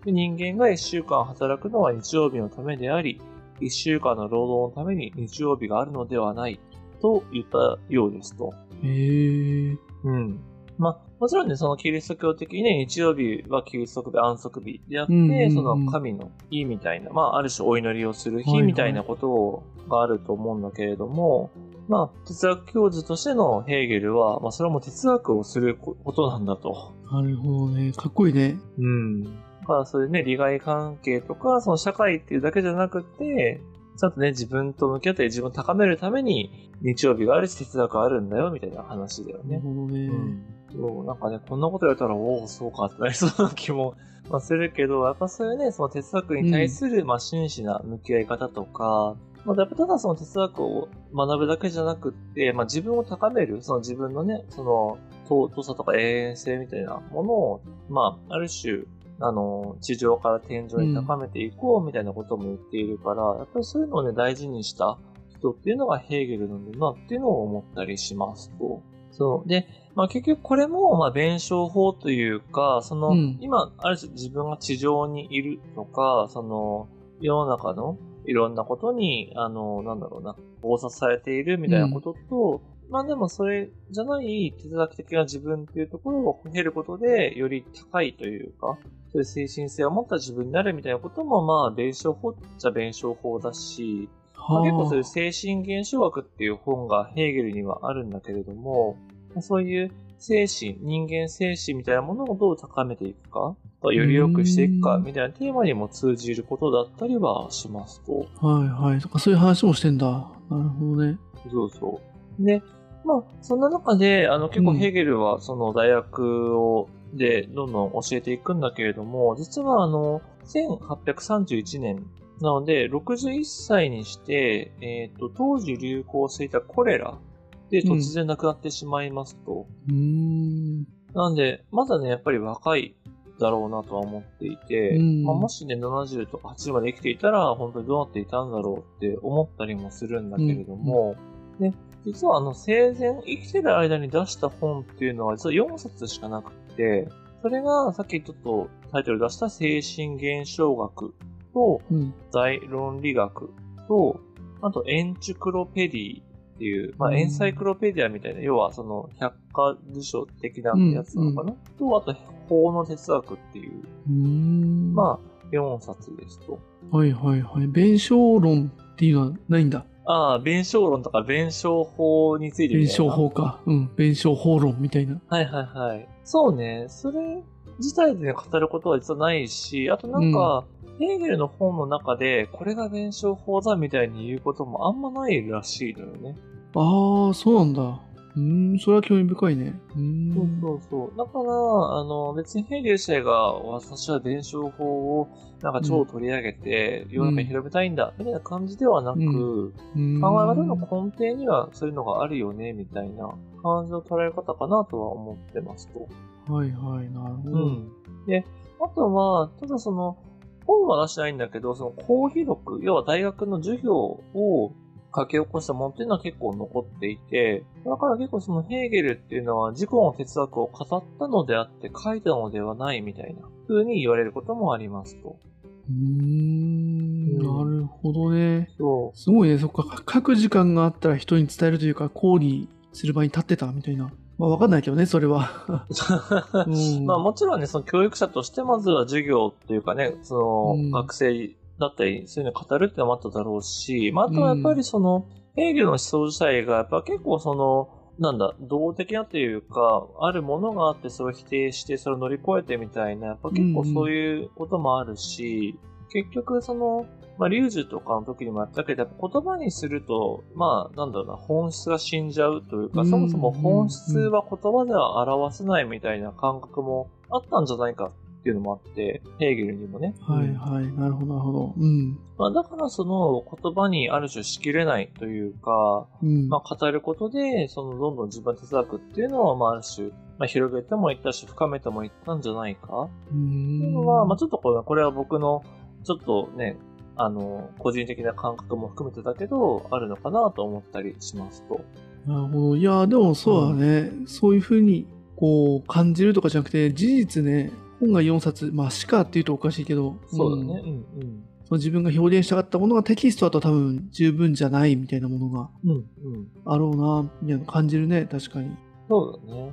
人間が一週間働くのは日曜日のためであり、一週間の労働のために日曜日があるのではない、と言ったようですと。へえ。うん。まあ、もちろんね、そのキリスト教的にね、日曜日は休息日、安息日であって、うんうんうんその神の日みたいな、まあ、ある種お祈りをする日みたいなことがあると思うんだけれども、まあ、哲学教授としてのヘーゲルは、まあ、それも哲学をすることなんだと。なるほどね。かっこいいね。うん。だから、そういうね、利害関係とか、その社会っていうだけじゃなくて、ちゃんとね、自分と向き合って自分を高めるために、日曜日があるし、哲学あるんだよ、みたいな話だよねなる。ほどね。うん。そう、なんかね、こんなこと言われたら、おお、そうかってなりそうな気も、まあ、するけど、やっぱそういうね、その哲学に対する、まあ、真摯な向き合い方とか、まあ、やっぱただその哲学を学ぶだけじゃなくって、まあ、自分を高める、その自分のね、その、尊さとか永遠性みたいなものを、まあ、ある種、あの、地上から天井に高めていこうみたいなことも言っているから、やっぱりそういうのをね、大事にした人っていうのがヘーゲルなんだなっていうのを思ったりしますと。そう。で、まあ結局これも、まあ弁証法というか、その、うん今、ある種自分が地上にいるとか、その、世の中のいろんなことに、あの、なんだろうな、考察されているみたいなことと、まあでもそれじゃない哲学的な自分っていうところを経ることで、より高いというか、そういう精神性を持った自分になるみたいなことも、まあ弁証法っちゃ弁証法だし、まあはあ結構そういう精神現象学っていう本がヘーゲルにはあるんだけれども、まあそういう精神、人間精神みたいなものをどう高めていくか、より良くしていくかうんみたいなテーマにも通じることだったりはしますと。はいはい。そういう話もしてんだ。なるほどね。そうそう。で、まあ、そんな中で、あの、結構うん。ヘーゲルは、その大学を、で、どんどん教えていくんだけれども、実はあの、1831年、なので、61歳にして、えっ、と、当時流行していたコレラで突然亡くなってしまいますと。うーん。なんで、まだね、やっぱり若いだろうなとは思っていて、うん。まあ、もしね、70とか80まで生きていたら、本当にどうなっていたんだろうって思ったりもするんだけれども、で、実はあの、生前生きてる間に出した本っていうのは、実は4冊しかなくて、それがさっきちょっとタイトル出した精神現象学とうん。大論理学と、あとエンチュクロペディっていう、まあ、うんエンサイクロペディアみたいな、要はその百科辞書的なやつなのかな、と、あと法の哲学っていう、う。まあ、4冊ですと。はいはいはい。弁証論っていうのはないんだ。ああ、弁証論とか弁証法についてみ弁たいな証法か。うん。弁証法論みたいな。はいはいはい。そうね。それ自体で、ね、語ることは実はないし、あとなんか、ヘーゲルの本の中で、これが弁証法だみたいに言うこともあんまないらしいのよね。ああ、そうなんだ。うん、それは興味深いね。うん。そうそうそう。だから、あの、別にヘーゲル自体が、私は伝承法を、なんか超取り上げて、世の中に広めたいんだ、みたいな感じではなく、うん考え方の根底にはそういうのがあるよね、みたいな感じの捉え方かなとは思ってますと。はいはい、なるほど。うん。で、あとは、ただその、本は出してないんだけど、その講義録、要は大学の授業を書き起こしたものっていうのは結構残っていて、だから結構そのヘーゲルっていうのは自己の哲学を語ったのであって書いたのではないみたいな風に言われることもありますと。うーん、なるほどね。そすごいね、そっか、書く時間があったら人に伝えるというか、講義する場に立ってたみたいな。まあ、わかんないけどね、それは。う。うんまあもちろんね、その教育者としてまずは授業っていうかね、そうんの学生だったり、そういうのを語るっていうのもあっただろうし、まああとはやっぱりその、ヘーゲルの思想自体がやっぱ結構その、なんだ、動的なというか、あるものがあってそれを否定してそれを乗り越えてみたいな、やっぱ結構そういうこともあるし、結局その、まあ、リュウジュとかの時にもやったけど、やっぱ言葉にすると、まあ、なんだろうな、本質が死んじゃうというか、うん。そもそも本質は言葉では表せないみたいな感覚もあったんじゃないかっていうのもあって、ヘーゲルにもね。はいはい、なるほど、なるほど。うん。まあ、だからその言葉にある種しきれないというか、うん。まあ、語ることで、そのどんどん自分の哲学っていうのは、まあ、ある種、まあ、広げてもいったし、深めてもいったんじゃないかうーんっていうのは、まあ、ちょっとこれこれは僕の、ちょっとね、あの、個人的な感覚も含めてだけど、あるのかなと思ったりしますと。なるほど。いや、でもそうだね。そういうふうに、こう、感じるとかじゃなくて、事実ね、本が4冊、まあ、しかっていうとおかしいけど、そうだね。んうん、うん。その自分が表現したかったものがテキストだと多分十分じゃないみたいなものがうん、うん。あろうな、みたいな感じるね、確かに。そうだね。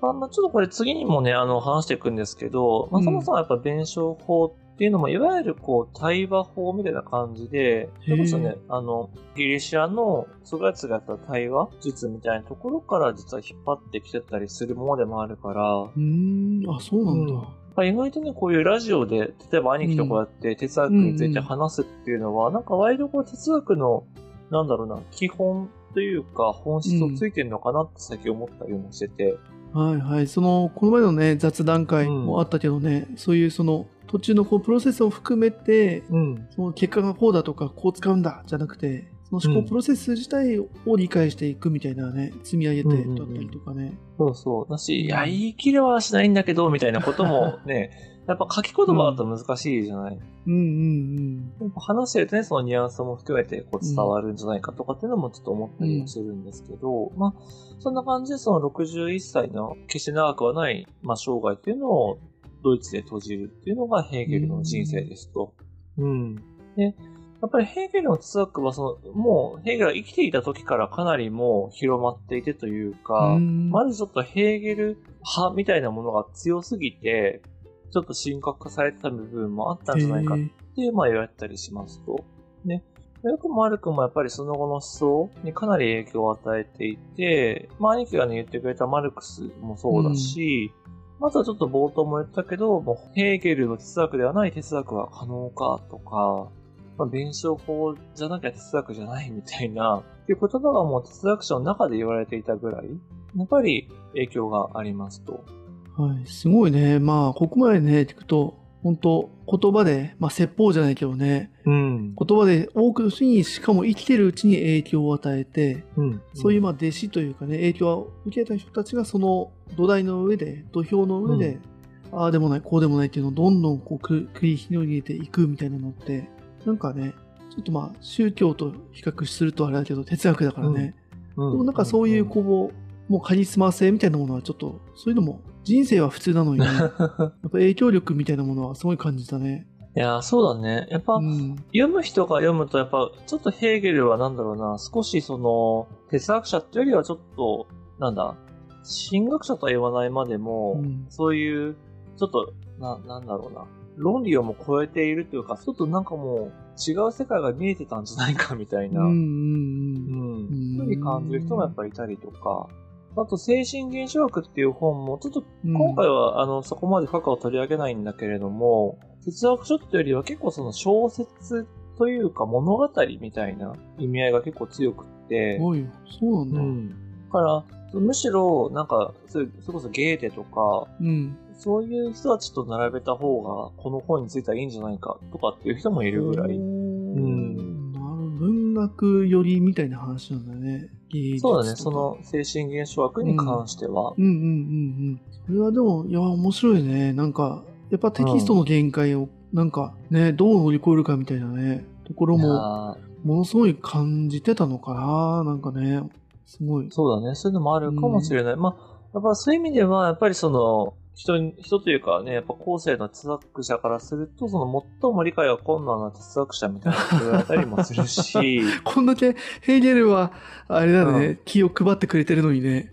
まあちょっとこれ次にもね、あの、話していくんですけど、まあ、うんそもそもやっぱ弁証法っていうのも、いわゆるこう、対話法みたいな感じで、それこそね、あの、ギリシアの、そがやつがやった対話術みたいなところから実は引っ張ってきてたりするものでもあるから、うーん、あ、そうなんだ。うんまあ意外とね、こういうラジオで、例えば兄貴とこうやって哲学について話すっていうのは、なんか割とこう哲学の、なんだろうな、基本というか本質をついてるのかなって最近思ったりもしてて。はいはい。その、この前のね、雑談会もあったけどね、そういうその、途中のこうプロセスを含めて、うん。その結果がこうだとか、こう使うんだ、じゃなくて、その思考プロセス自体を理解していくみたいなね、積み上げてうんうんうんだったりとかね。そうそう。だし、いや、言い切れはしないんだけど、みたいなこともね、やっぱ書き言葉だと難しいじゃない？うんうんやっぱ話してるとね、そのニュアンスも含めてこう伝わるんじゃないかとかっていうのもちょっと思ったりもするんですけど、まあ、そんな感じでその61歳の決して長くはない、まあ、生涯っていうのをドイツで閉じるっていうのがヘーゲルの人生ですと。うん。で、やっぱりヘーゲルの哲学はその、もうヘーゲルが生きていた時からかなりもう広まっていてというか、うんまずちょっとヘーゲル派みたいなものが強すぎて、ちょっと神格化されてた部分もあったんじゃないかっていう、まあ言われたりしますと。ね。よくも悪くもやっぱりその後の思想にかなり影響を与えていて、まあ兄貴がね言ってくれたマルクスもそうだし、まずはちょっと冒頭も言ったけど、もうヘーゲルの哲学ではない哲学は可能かとか、まあ、弁証法じゃなきゃ哲学じゃないみたいな、っていう言葉がもう哲学者の中で言われていたぐらい、やっぱり影響がありますと。はい、すごいね。まあ、ここまでね、聞くと、本当言葉で、まあ、説法じゃないけどね、うん。言葉で多くの人に、しかも生きてるうちに影響を与えて、うん。そういうまあ弟子というかね、影響を受けた人たちがその土台の上で、土俵の上で、ああでもない、こうでもないっていうのをどんどんこうく繰り広げていくみたいなのって、なんかね、ちょっとまあ宗教と比較するとあれだけど、哲学だからね、うん、でもなんかそういうこう、もうカリスマ性みたいなものはちょっと、そういうのも人生は普通なのに、やっぱ影響力みたいなものはすごい感じたね。いやー、そうだね。やっぱ、うん。読む人が読むと、やっぱ、ちょっとヘーゲルはなんだろうな、少しその、哲学者っていうよりはちょっと、なんだ、神学者とは言わないまでも、うん。そういう、ちょっと、な、なんだろうな、論理をも超えているというか、ちょっとなんかもう、違う世界が見えてたんじゃないかみたいな、うんふうに感じる人もやっぱりいたりとか、あと、精神現象学っていう本も、ちょっと今回は、あの、そこまで深くは取り上げないんだけれども、哲学書っていうよりは結構その小説というか物語みたいな意味合いが結構強くって、おい、そうなんだ。うん。から、むしろ、なんか、それそれこそゲーテとか、うん。そういう人たちと並べた方が、この本についてはいいんじゃないかとかっていう人もいるぐらい。学寄りみたいな話なんだね。そうだね、その精神現象学に関しては。うんうんうんうん。それはでも、いや、面白いね。なんか、やっぱテキストの限界を、なんかね、どう乗り越えるかみたいなね、ところも、ーものすごい感じてたのかな。なんかね、すごい。そうだね、そういうのもあるかもしれない。まあ、やっぱそういう意味では、やっぱりその、人に、人というかね、やっぱ後世の哲学者からすると、その最も理解が困難な哲学者みたいなこと言われたりもするし、こんだけヘーゲルは、あれだね、う気を配ってくれてるのにね。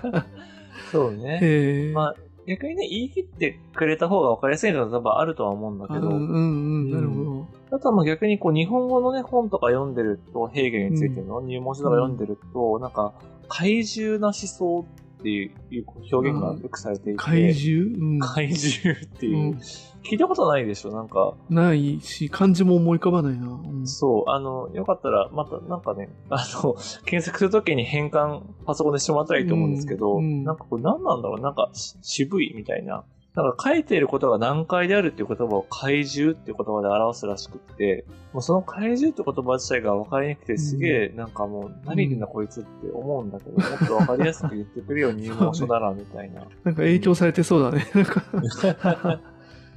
そうね。まあ、逆にね、言い切ってくれた方が分かりやすいのは多分あるとは思うんだけど、あうんうんうん、なるほど。あとはまあ逆にこう日本語のね、本とか読んでると、ヘーゲルについての入門書とか読んでると、なんか、怪獣な思想っていう表現がよくされていて、怪獣？うん。怪獣っていう、うん。聞いたことないでしょなんか、ないし、漢字も思い浮かばないな。うん。そう、あの、よかったら、また、なんかね、あの、検索するときに変換パソコンでしてもらったらいいと思うんですけど、うん。うん。なんかこれ何なんだろう？なんかし渋いみたいな。なんか書いていることが難解であるっていう言葉を怪獣っていう言葉で表すらしくって、もうその怪獣って言葉自体が分かりにくくてすげえ、なんかもう何言ってんだこいつって思うんだけど、もっと分かりやすく言ってくれよ入門書ならみたいな。なんか影響されてそうだね。なんか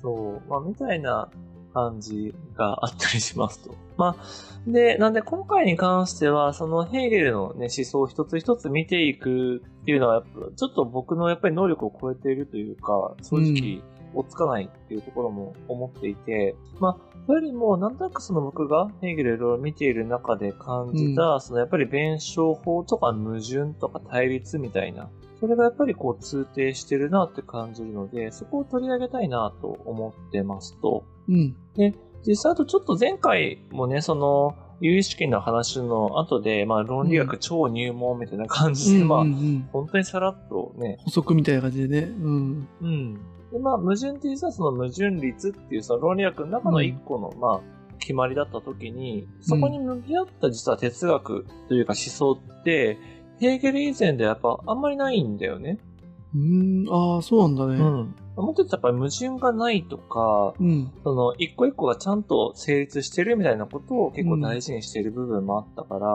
そう、まあ、みたいな感じがあったりしますと。まあ、で、なんで今回に関しては、そのヘーゲルのね、思想を一つ一つ見ていくっていうのは、やっぱちょっと僕のやっぱり能力を超えているというか、正直、追っつかないっていうところも思っていて、まあ、それよりも、なんとなくその僕がヘーゲルをいろいろ見ている中で感じた、そのやっぱり弁証法とか矛盾とか対立みたいな、それがやっぱりこう通底してるなって感じるので、そこを取り上げたいなと思ってますと。うん。実際あとちょっと前回もね、その、有意識の話の後で、まあ論理学超入門みたいな感じで、まあうんうんうん本当にさらっとね、補足みたいな感じでね。うん。うん。で、まあ、矛盾って実はその矛盾率っていうその論理学の中の一個の、まあ、決まりだった時に、そこに向き合った実は哲学というか思想って、ヘーゲル以前でやっぱあんまりないんだよね。うーん、ああ、そうなんだね。うん。もっと言うとやっぱり矛盾がないとか、うん。その一個一個がちゃんと成立してるみたいなことを結構大事にしている部分もあったから、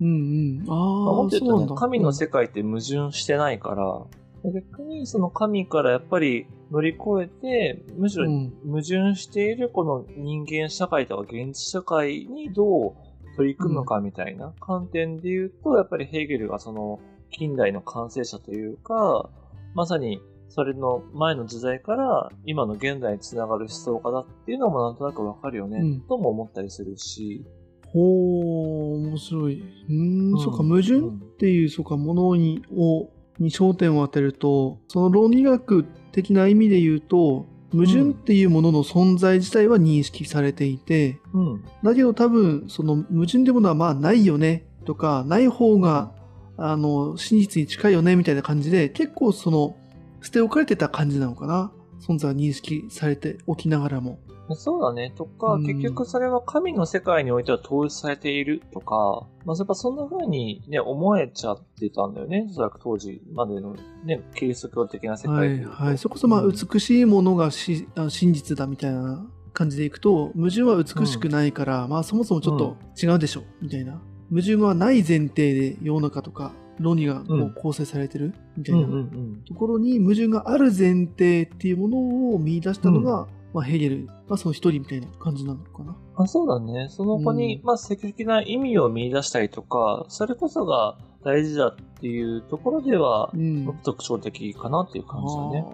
うんうん。あまあ、もあ、っと言そううなんだ。、とね神の世界って矛盾してないから、逆にその神からやっぱり乗り越えて、むしろうん矛盾しているこの人間社会とか現実社会にどう取り組むかみたいな観点で言うと、やっぱりヘーゲルがその近代の完成者というか、まさにそれの前の時代から今の現代につながる思想家だっていうのもなんとなくわかるよね、うんとも思ったりするし。ほー、面白い。うーん、うんそうか、矛盾っていう、そうか、ものに、を、に焦点を当てると、その論理学的な意味で言うと、矛盾っていうものの存在自体は認識されていて、うん。だけど多分、その矛盾ってものはまあないよね、とか、ない方が、あの、真実に近いよね、みたいな感じで、結構その、捨て置かれてた感じなのかな。存在は認識されておきながらも。そうだね。とか、うん結局それは神の世界においては統一されているとか、まあ、やっぱそんな風にね、思えちゃってたんだよね。おそらく当時までのね、キリスト教的な世はい、界でいはい。そこそまあ、うん美しいものがしあ真実だみたいな感じでいくと、矛盾は美しくないから、まあそもそもちょっと違うでしょ、みたいな。矛盾はない前提で世の中とか論理がこううん構成されてるみたいうんなうんうん。ところに矛盾がある前提っていうものを見出したのが、まあヘーゲルがその一人みたいな感じなのかな。あそうだね。その子に、うんまあ、積極的な意味を見出したりとか、それこそが大事だっていうところではう、ん。特徴的かなっていう感じだね。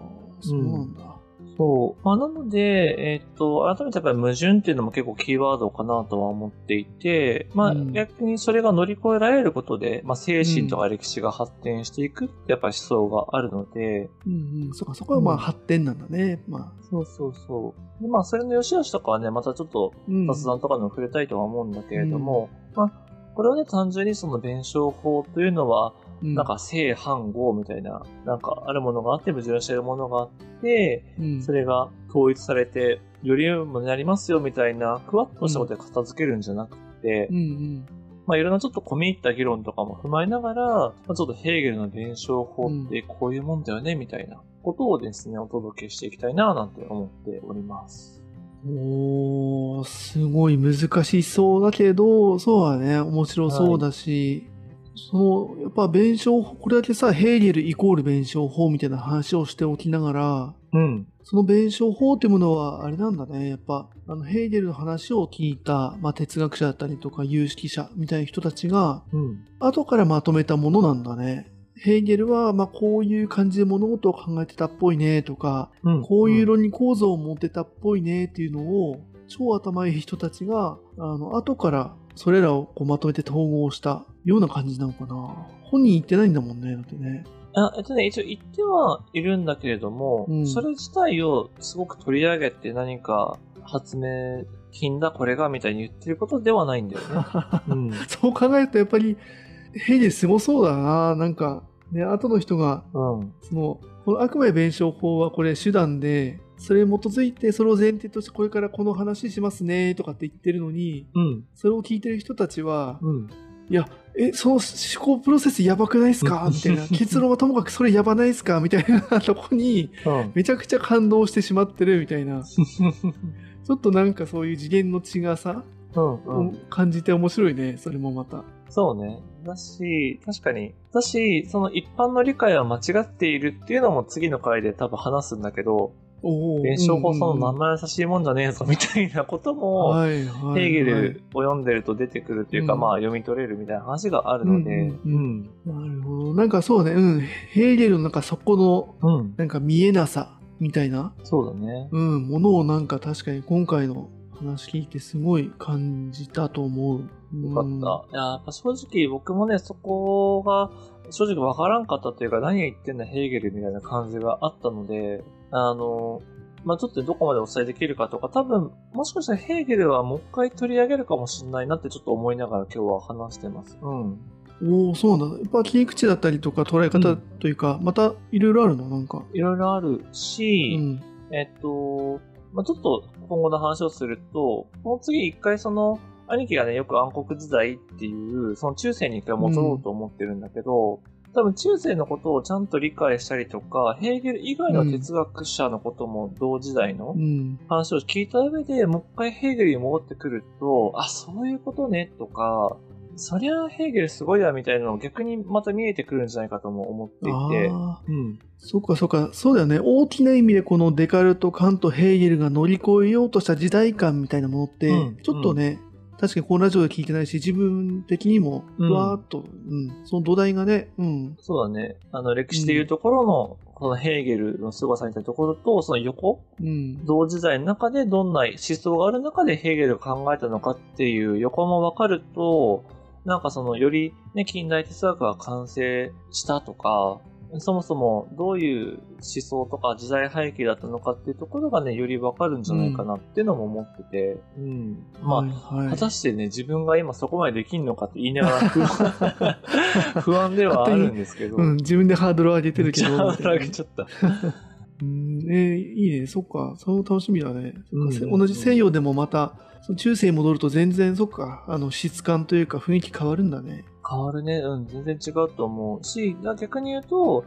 そうなんだ。そう。まあ、なので、えっと、改めてやっぱり矛盾っていうのも結構キーワードかなとは思っていて、まあ、うん逆にそれが乗り越えられることで、まあ、精神とか歴史が発展していくってやっぱり思想があるので、うんうん。そっか、そこはまあうん発展なんだね。まあ。そうそうそう。でまあ、それの良し悪しとかはね、またちょっとうん雑談とかでも触れたいとは思うんだけれども、まあ、これはね、単純にその弁証法というのは、うん。なんか正反合みたいな、なんかあるものがあって矛盾しているものがあって、うん。それが統一されて、より良いものになりますよみたいな、ふわっとしたことで片付けるんじゃなくて、うん。うん。まあ、いろんなちょっと込み入った議論とかも踏まえながら、まあ、ちょっとヘーゲルの弁証法ってこういうもんだよね、みたいなことをですね、お届けしていきたいな、なんて思っております。おー、すごい難しそうだけど、そうだね、面白そうだし、その、やっぱ弁証法、これだけさ、ヘーゲルイコール弁証法みたいな話をしておきながら、うん。その弁証法っていうものは、あれなんだね。やっぱ、あの、ヘーゲルの話を聞いた、まあ、哲学者だったりとか、有識者みたいな人たちが、うん。後からまとめたものなんだね。ヘーゲルは、まあ、こういう感じで物事を考えてたっぽいね、とか、うん。こういう論理構造を持ってたっぽいね、っていうのを、超頭いい人たちが、あの、後から、それらをこうまとめて統合したような感じなのかな。本人言ってないんだもんね、だってね。あ、えっとね、一応言ってはいるんだけれども、うんそれ自体をすごく取り上げて何か発明品だ、これが、みたいに言ってることではないんだよね。うん。そう考えるとやっぱりヘイゲルすごそうだな。なんか、ね、後の人が、うん。その、この悪魔弁証法はこれ手段で、それに基づいてそれを前提としてこれからこの話しますねとかって言ってるのに、うん。それを聞いてる人たちは、うん。いや、え、その思考プロセスやばくないですか？みたいな。結論はともかくそれやばないですか？みたいなとこに、うん。めちゃくちゃ感動してしまってるみたいな。ちょっとなんかそういう次元の違さうん。を感じて面白いね。それもまた。そうね。だし、確かに。だし、その一般の理解は間違っているっていうのも次の回で多分話すんだけど、弁証法そのうん優しいもんじゃねえぞみたいなことも、ヘーゲルを読んでると出てくるっていうか、うんまあ読み取れるみたいな話があるので、うんなるほど。なんかそうね、うん。ヘーゲルのなんかそこの。なんか見えなさみたいな、そうだね。うん、ものをなんか確かに今回の話聞いてすごい感じたと思う。よかった。いや、やっぱ正直僕もね、そこが正直わからんかったというか、何が言ってんだヘーゲルみたいな感じがあったので、あの、まあちょっとどこまでお伝えできるかとか、多分、もしかしたらヘーゲルはもう一回取り上げるかもしれないなってちょっと思いながら今日は話してます。うん。おおそうなんだ。やっぱ切り口だったりとか捉え方というか、またいろいろあるの？なんか。いろいろあるうし、ん。えっと、まあ、ちょっと今後の話をすると、この次一回その、兄貴がね、よく暗黒時代っていう、その中世に一回戻ろうと思ってるんだけど、多分中世のことをちゃんと理解したりとか、ヘーゲル以外の哲学者のことも同時代のうん。話を聞いた上で、もう一回ヘーゲルに戻ってくると、あ、そういうことね、とか、そりゃヘーゲルすごいや、みたいなの逆にまた見えてくるんじゃないかとも思っていて、ああ。うん。そっかそっか。そうだよね。大きな意味でこのデカルト、カント、ヘーゲルが乗り越えようとした時代感みたいなものって、うんちょっとね、確かにこのラジオで聞いてないし、自分的にも、うわーっと、うん、その土台がね、うん、そうだね。あの、歴史でいうところの、このヘーゲルの凄さみたいなところと、その横、うん、同時代の中でどんな思想がある中でヘーゲルが考えたのかっていう横も分かると、なんかその、よりね、近代哲学が完成したとか、そもそもどういう思想とか時代背景だったのかっていうところがね、より分かるんじゃないかなっていうのも思ってて、うん。まあ、はい、はい果たしてね、自分が今そこまでできんのかって言いながら不安 ではあるんですけど。うん、自分でハードル上げてるけど。ハードル上げちゃった。うん、えーいいね、そっか、その楽しみだね。同じ西洋でもまた、その中世に戻ると全然、そっか、あの、質感というか雰囲気変わるんだね。変わるね。うん、全然違うと思うし、だ逆に言うと、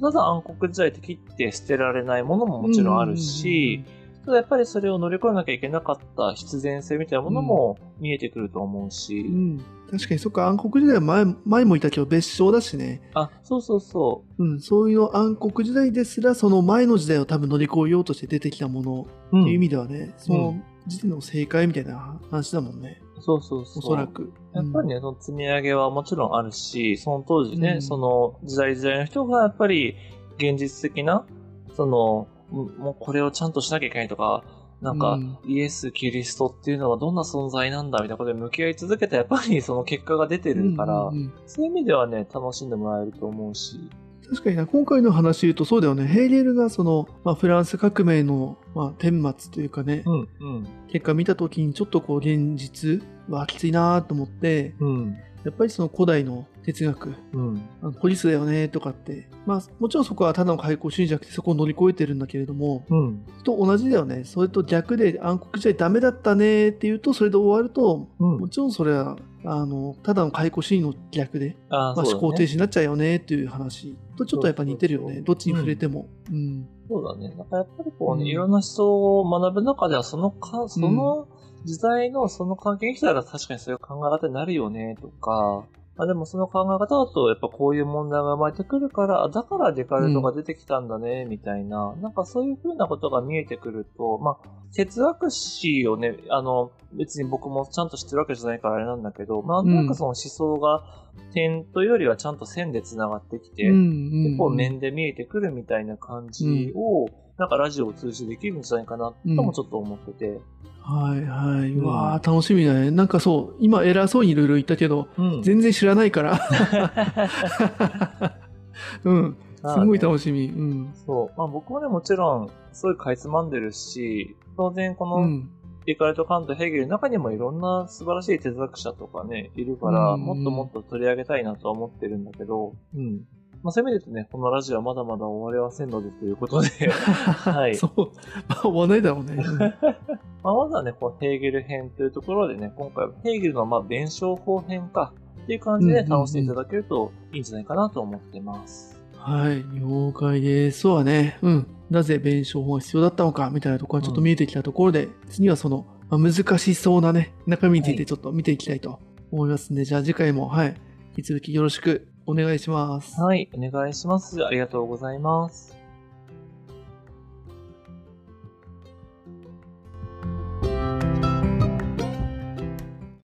ただ暗黒時代って切って捨てられないものももちろんあるし、ただやっぱりそれを乗り越えなきゃいけなかった必然性みたいなものも見えてくると思うし、うん、確かにそっか、暗黒時代は前前も言ったけど別称だしね。あ、そうそうそうん、そういうの暗黒時代ですら、その前の時代を多分乗り越えようとして出てきたものう。っていう意うん、味ではね、その時点の正解みたいな話だもんね。そうそうそう。おそらく。やっぱりね、その積み上げはもちろんあるし、その当時ね、うん。その時代時代の人がやっぱり現実的な、その、ももうこれをちゃんとしなきゃいけないとか、なんか、うん。イエス・キリストっていうのはどんな存在なんだみたいなことで向き合い続けたやっぱり その結果が出てるから、うんうんうん。そういう意味ではね、楽しんでもらえると思うし。確かにな、今回の話言うとそうだよね。ヘーゲルがその、まあ、フランス革命の、まあ、顛末というかね、うん、うん、結果見た時にちょっとこう現実はきついなと思って、うん、やっぱりその古代の哲学、うん、あのポリスだよねとかって、まあもちろんそこはただの開口主義じゃなくてそこを乗り越えてるんだけれども、うん、と同じだよね。それと逆で暗黒時代ダメだったねっていうと、それで終わると、うんもちろんそれはあの、ただの解雇シーンの逆で、まあ。思考停止になっちゃうよねっていう話とちょっとやっぱ似てるよね。どっちに触れても。うん。そうだね。なんかやっぱりこうね、うんいろんな人を学ぶ中では、そのか、その時代のその関係に来たら確かにそういう考え方になるよね、とか、あでもその考え方だと、やっぱこういう問題が生まれてくるから、あだからデカルトが出てきたんだね、みたいな、なんかそういうふうなことが見えてくると、まあ、哲学史をね、あの、別に僕もちゃんと知ってるわけじゃないからあれなんだけど、まあ、なんかその思想が点というよりはちゃんと線で繋がってきて、うんうん。結構面で見えてくるみたいな感じを、なんかラジオを通じてできるんじゃないかなともちょっと思ってて。はいはい。うんうわー楽しみだね。なんかそう、今偉そうにいろいろ言ったけど、うん全然知らないから。うん。すごいし楽しみ。うん。そう。まあ僕もね、もちろん、すごいかいつまんでるし、当然この、うん。デカルト・カント・ヘーゲルの中にもいろんな素晴らしい哲学者とかね、いるから、うんもっともっと取り上げたいなとは思ってるんだけど、うん。まあそういう意味で言うとね、このラジオはまだまだ終わりはせんのでということで、はい。そう。まあ、終わんないだろうね。うん まあ、まずはね、こうヘーゲル編というところでね、今回はヘーゲルのまあ弁証法編かっていう感じでうんうんうん楽しんでいただけるといいんじゃないかなと思ってます。はい。了解です。そうはね。うん。なぜ弁証法が必要だったのかみたいなところがちょっと見えてきたところで、次はその、まあ、難しそうなね、中身についてちょっと見ていきたいと思いますんで、じゃあ次回も、はい。引き続きよろしくお願いします。はい、お願いします。ありがとうございます。